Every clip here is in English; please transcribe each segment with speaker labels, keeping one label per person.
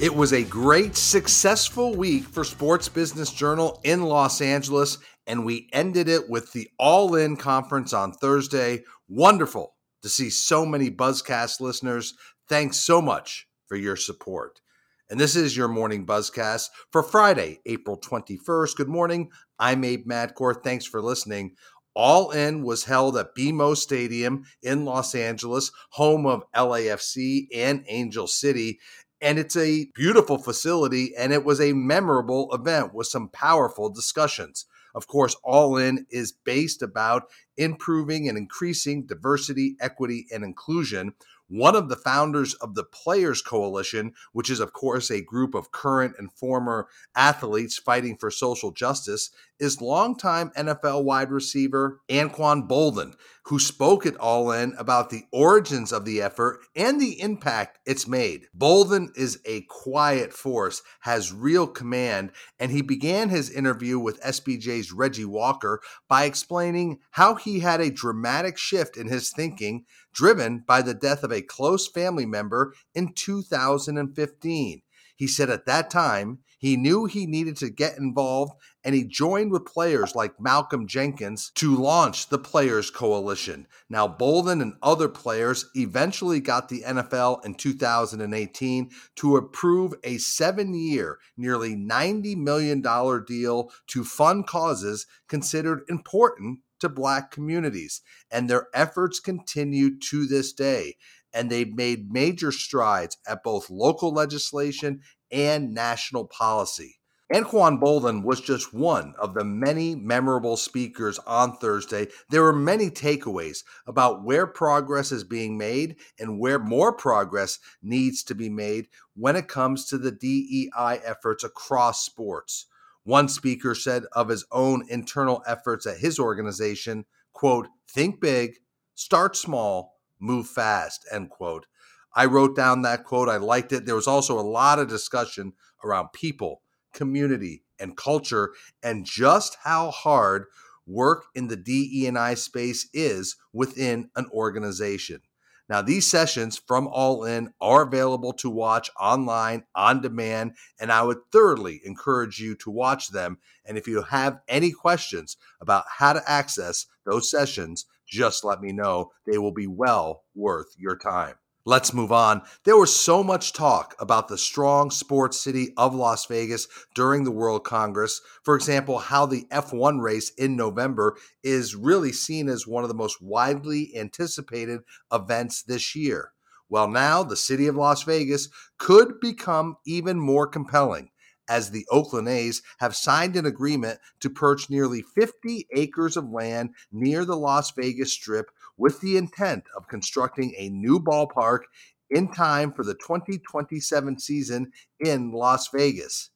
Speaker 1: It was a great, successful week for Sports Business Journal in Los Angeles, and we ended it with the All In conference on Thursday. Wonderful to see so many Buzzcast listeners. Thanks so much for your support. And this is your morning Buzzcast for Friday, April 21st. Good morning. I'm Abe Madkour. Thanks for listening. All In was held at BMO Stadium in Los Angeles, home of LAFC and Angel City and it's a beautiful facility and it was a memorable event with some powerful discussions. Of course all in is based about improving and increasing diversity equity and inclusion. One of the founders of the Players Coalition, which is, of course, a group of current and former athletes fighting for social justice, is longtime NFL wide receiver Anquan Boldin, who spoke at All In about the origins of the effort and the impact it's made. Boldin is a quiet force, has real command, and he began his interview with SBJ's Reggie Walker by explaining how he had a dramatic shift in his thinking driven by the death of a close family member in 2015. He said at that time, he knew he needed to get involved and he joined with players like Malcolm Jenkins to launch the Players Coalition. Now, Boldin and other players eventually got the NFL in 2018 to approve a seven year, nearly $90 million deal to fund causes considered important to Black communities. And their efforts continue to this day and they've made major strides at both local legislation and national policy. Anquan Boldin was just one of the many memorable speakers on Thursday. There were many takeaways about where progress is being made and where more progress needs to be made when it comes to the DEI efforts across sports. One speaker said of his own internal efforts at his organization, quote, think big, start small, move fast, end quote. I wrote down that quote. I liked it. There was also a lot of discussion around people, community, and culture, and just how hard work in the DE&I space is within an organization. Now, these sessions from All In are available to watch online on demand, and I would thoroughly encourage you to watch them. And if you have any questions about how to access those sessions, just let me know. They will be well worth your time. Let's move on. There was so much talk about the strong sports city of Las Vegas during the World Congress. For example, how the F1 race in November is really seen as one of the most widely anticipated events this year. Well, now the city of Las Vegas could become even more compelling as the Oakland A's have signed an agreement to purchase nearly 50 acres of land near the Las Vegas Strip with the intent of constructing a new ballpark in time for the 2027 season in Las Vegas.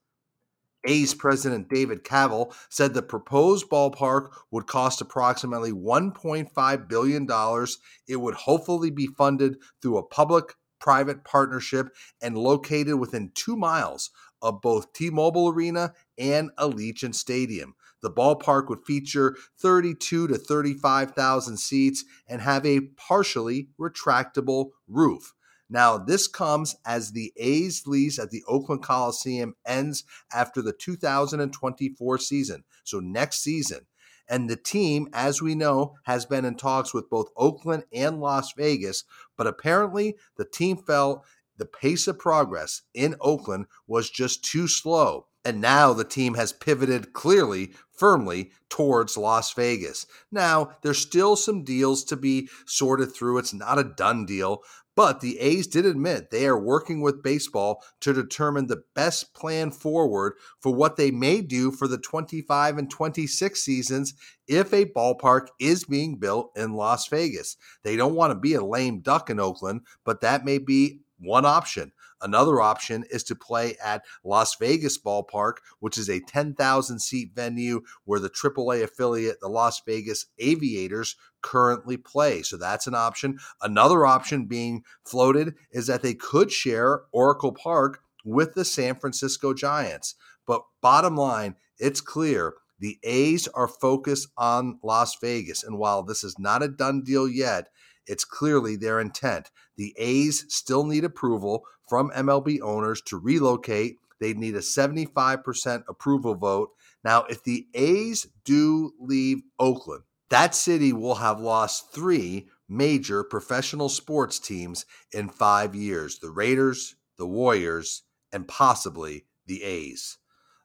Speaker 1: A's president David Kaval said the proposed ballpark would cost approximately $1.5 billion. It would hopefully be funded through a public private partnership and located within two miles of both T Mobile Arena and Allegiant Stadium. The ballpark would feature 32 to 35,000 seats and have a partially retractable roof. Now, this comes as the A's lease at the Oakland Coliseum ends after the 2024 season, so next season. And the team, as we know, has been in talks with both Oakland and Las Vegas, but apparently the team felt the pace of progress in Oakland was just too slow. And now the team has pivoted clearly, firmly towards Las Vegas. Now, there's still some deals to be sorted through. It's not a done deal, but the A's did admit they are working with baseball to determine the best plan forward for what they may do for the 25 and 26 seasons if a ballpark is being built in Las Vegas. They don't want to be a lame duck in Oakland, but that may be one option. Another option is to play at Las Vegas Ballpark, which is a 10,000 seat venue where the AAA affiliate, the Las Vegas Aviators, currently play. So that's an option. Another option being floated is that they could share Oracle Park with the San Francisco Giants. But bottom line, it's clear the A's are focused on Las Vegas. And while this is not a done deal yet, It's clearly their intent. The A's still need approval from MLB owners to relocate. They'd need a 75% approval vote. Now, if the A's do leave Oakland, that city will have lost three major professional sports teams in five years the Raiders, the Warriors, and possibly the A's.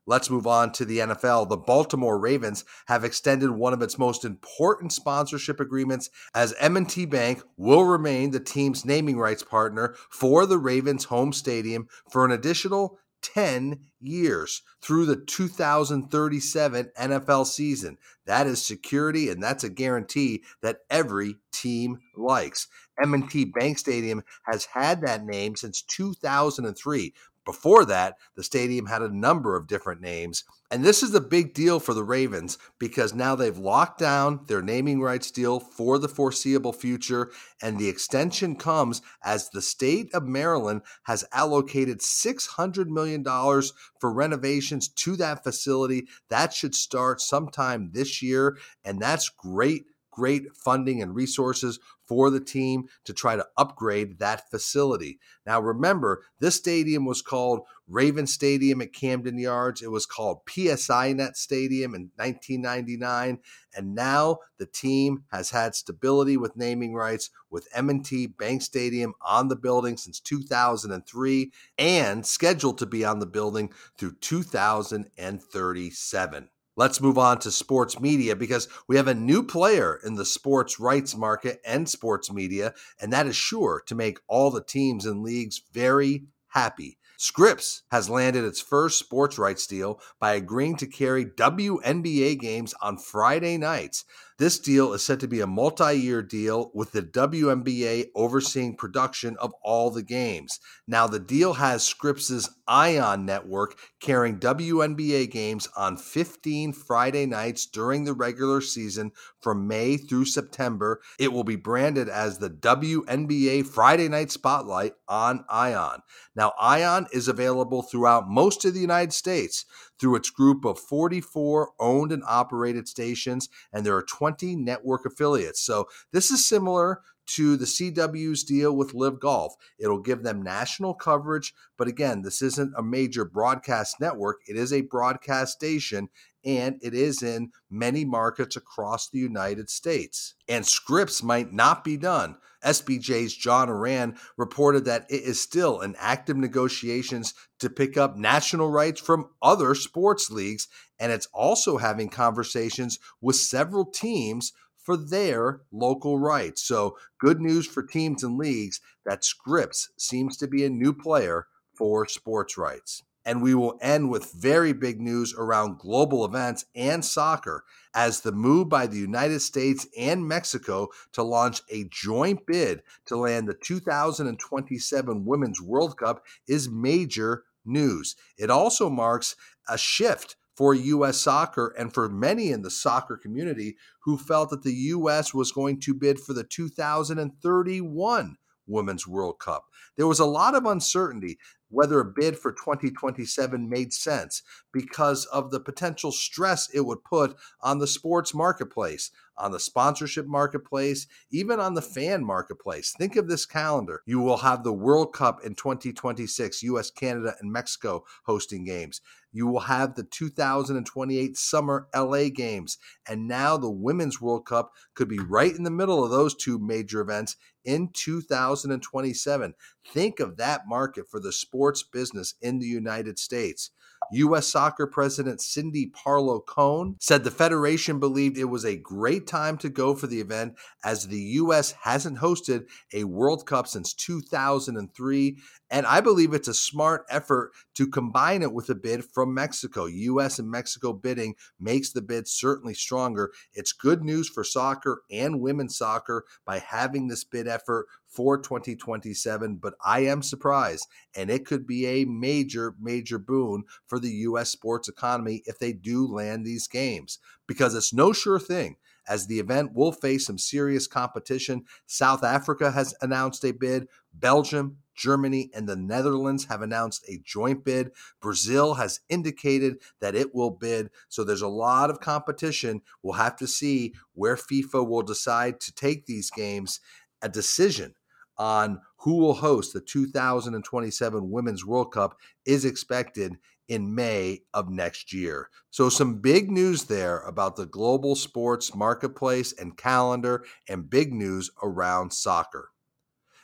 Speaker 1: Let's move on to the NFL. The Baltimore Ravens have extended one of its most important sponsorship agreements as M&T Bank will remain the team's naming rights partner for the Ravens home stadium for an additional 10 years through the 2037 NFL season. That is security and that's a guarantee that every team likes. M&T Bank Stadium has had that name since 2003, before that, the stadium had a number of different names. And this is a big deal for the Ravens because now they've locked down their naming rights deal for the foreseeable future. And the extension comes as the state of Maryland has allocated $600 million for renovations to that facility. That should start sometime this year. And that's great great funding and resources for the team to try to upgrade that facility. Now, remember, this stadium was called Raven Stadium at Camden Yards. It was called PSINet Stadium in 1999, and now the team has had stability with naming rights with M&T Bank Stadium on the building since 2003 and scheduled to be on the building through 2037. Let's move on to sports media because we have a new player in the sports rights market and sports media, and that is sure to make all the teams and leagues very happy. Scripps has landed its first sports rights deal by agreeing to carry WNBA games on Friday nights. This deal is said to be a multi year deal with the WNBA overseeing production of all the games. Now, the deal has Scripps' Ion network carrying WNBA games on 15 Friday nights during the regular season from May through September. It will be branded as the WNBA Friday Night Spotlight on Ion. Now, Ion is available throughout most of the United States through its group of 44 owned and operated stations, and there are 20 network affiliates. So this is similar to the CW's deal with LIV Golf. It'll give them national coverage, but again, this isn't a major broadcast network. It is a broadcast station and it is in many markets across the United States. And Scripps might not be done. SBJ's John Ourand reported that it is still in active negotiations to pick up national rights from other sports leagues, and it's also having conversations with several teams for their local rights. So, good news for teams and leagues that Scripps seems to be a new player for sports rights. And we will end with very big news around global events and soccer as the move by the United States and Mexico to launch a joint bid to land the 2027 Women's World Cup is major news. It also marks a shift for U.S. soccer and for many in the soccer community who felt that the U.S. was going to bid for the 2031 Women's World Cup. There was a lot of uncertainty whether a bid for 2027 made sense because of the potential stress it would put on the sports marketplace, on the sponsorship marketplace, even on the fan marketplace. Think of this calendar. You will have the World Cup in 2026, US, Canada, and Mexico hosting games. You will have the 2028 Summer LA Games. And now the Women's World Cup could be right in the middle of those two major events in 2027. Think of that market for the sports business in the United States. U.S. Soccer President Cindy Parlow Cone said the Federation believed it was a great time to go for the event as the U.S. hasn't hosted a World Cup since 2003. And I believe it's a smart effort to combine it with a bid from Mexico. U.S. and Mexico bidding makes the bid certainly stronger. It's good news for soccer and women's soccer by having this bid effort for 2027, but I am surprised. And it could be a major, major boon for the U.S. sports economy if they do land these games because it's no sure thing as the event will face some serious competition. South Africa has announced a bid, Belgium, Germany, and the Netherlands have announced a joint bid. Brazil has indicated that it will bid. So there's a lot of competition. We'll have to see where FIFA will decide to take these games a decision on who will host the 2027 Women's World Cup is expected in May of next year. So, some big news there about the global sports marketplace and calendar, and big news around soccer.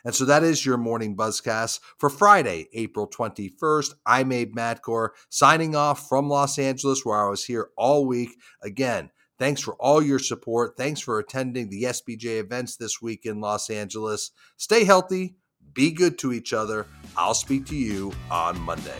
Speaker 1: And so that is your morning buzzcast for Friday, April 21st. I'm Abe Madkour signing off from Los Angeles, where I was here all week. Again, thanks for all your support. Thanks for attending the SBJ events this week in Los Angeles. Stay healthy, be good to each other. I'll speak to you on Monday.